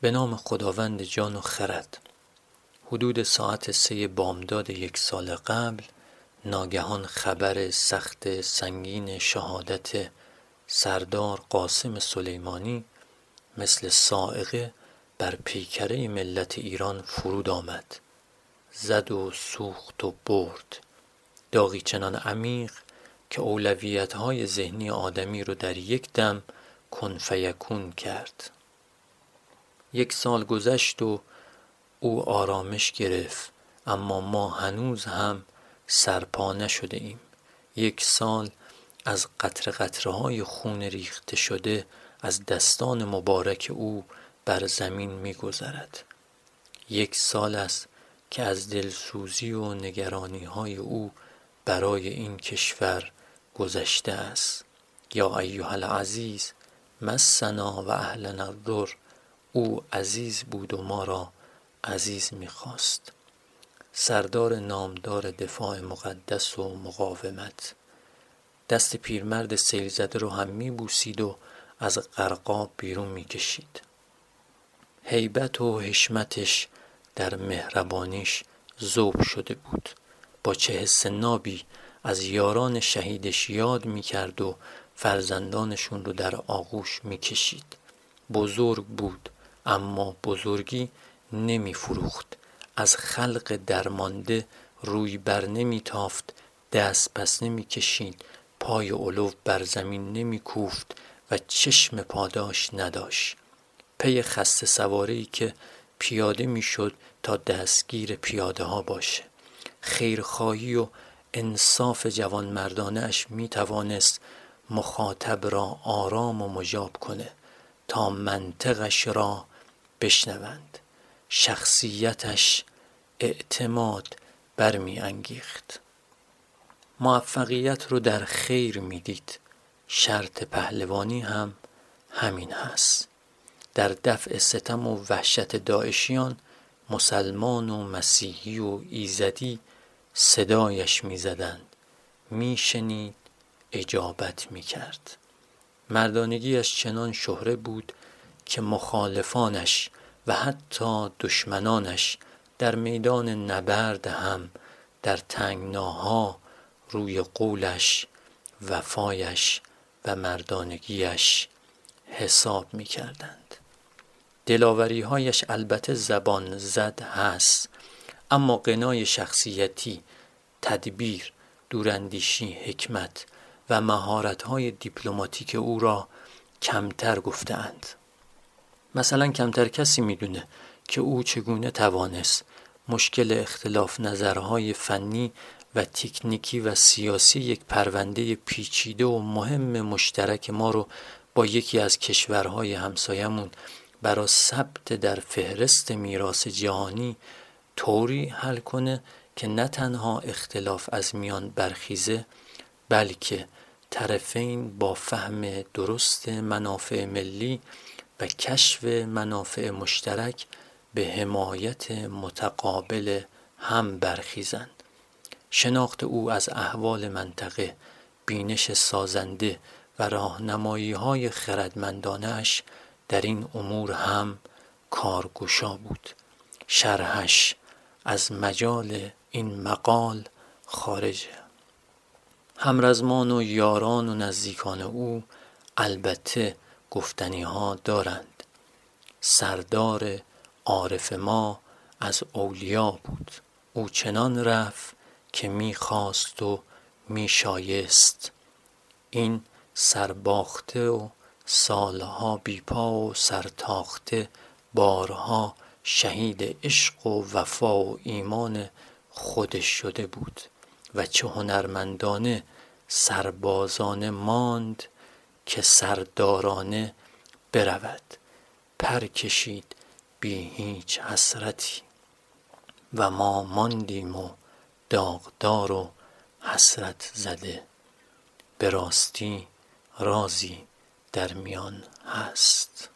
به نام خداوند جان و خرد. حدود ساعت سه بامداد یک سال قبل ناگهان خبر سخت سنگین شهادت سردار قاسم سلیمانی مثل سائقه بر پیکره ملت ایران فرود آمد. زد و سوخت و برد. داغی چنان عمیق که اولویت های ذهنی آدمی رو در یک دم کنفیکون کرد. یک سال گذشت و او آرامش گرفت اما ما هنوز هم سرپا نشده ایم. یک سال از قطر قطره های خون ریخته شده از دستان مبارک او بر زمین می گذرد. یک سال است که از دلسوزی و نگرانی های او برای این کشور گذشته است. یا ایها العزیز مسنا و اهلنا الضر. او عزیز بود و ما را عزیز می‌خواست. سردار نامدار دفاع مقدس و مقاومت. دست پیرمرد سیل زده رو هم میبوسید و از قرقاب بیرون می‌کشید. هیبت و حشمتش در مهربانیش ذوب شده بود. با چه حس نابی از یاران شهیدش یاد می‌کرد و فرزندانشون رو در آغوش می‌کشید. بزرگ بود اما بزرگی نمی فروخت از خلق درمانده روی بر نمی تافت دست پس نمی کشید پای علو بر زمین نمی کوفت و چشم پاداش نداشت. پی خسته سواری که پیاده می شد تا دستگیر پیاده ها باشه. خیرخواهی و انصاف جوان مردانه اش می توانست مخاطب را آرام و مجاب کنه. تا منطقش را بشنوند. شخصیتش اعتماد برمی انگیخت موفقیت رو در خیر می‌دید. شرط پهلوانی هم همین هست. در دفع ستم و وحشت داعشیان مسلمان و مسیحی و ایزدی صدایش می‌زدند. میشنید اجابت می‌کرد. مردانگیش چنان شهره بود که مخالفانش و حتی دشمنانش در میدان نبرد هم در تنگناها روی قولش وفایش و مردانگیش حساب می کردند دلاوری هایش البته زبان زد هست اما قنای شخصیتی تدبیر دوراندیشی حکمت و مهارت های دیپلماتیک او را کمتر گفتند مثلا کمتر کسی می‌دونه که او چگونه توانست مشکل اختلاف نظرهای فنی و تکنیکی و سیاسی یک پرونده پیچیده و مهم مشترک ما رو با یکی از کشورهای همسایمون برای ثبت در فهرست میراث جهانی طوری حل کنه که نه تنها اختلاف از میان برخیزه بلکه طرفین با فهم درست منافع ملی و کشف منافع مشترک به حمایت متقابل هم برخیزند. شناخت او از احوال منطقه بینش سازنده و راهنمایی های خردمندانش در این امور هم کارگشا بود. شرحش از مجال این مقال خارجه همرزمان و یاران و نزدیکان او البته گفتنی ها دارند. سردار عارف ما از اولیا بود. او چنان رفت که می‌خواست و میشایست. این سرباخته و سالها بیپا و سرتاخته بارها شهید عشق و وفا و ایمان خودش شده بود. و چه هنرمندانه سربازانه ماند که سردارانه برود. پر کشید بی هیچ حسرتی و ما ماندیم و داغدار و حسرت زده. به راستی رازی در میان هست.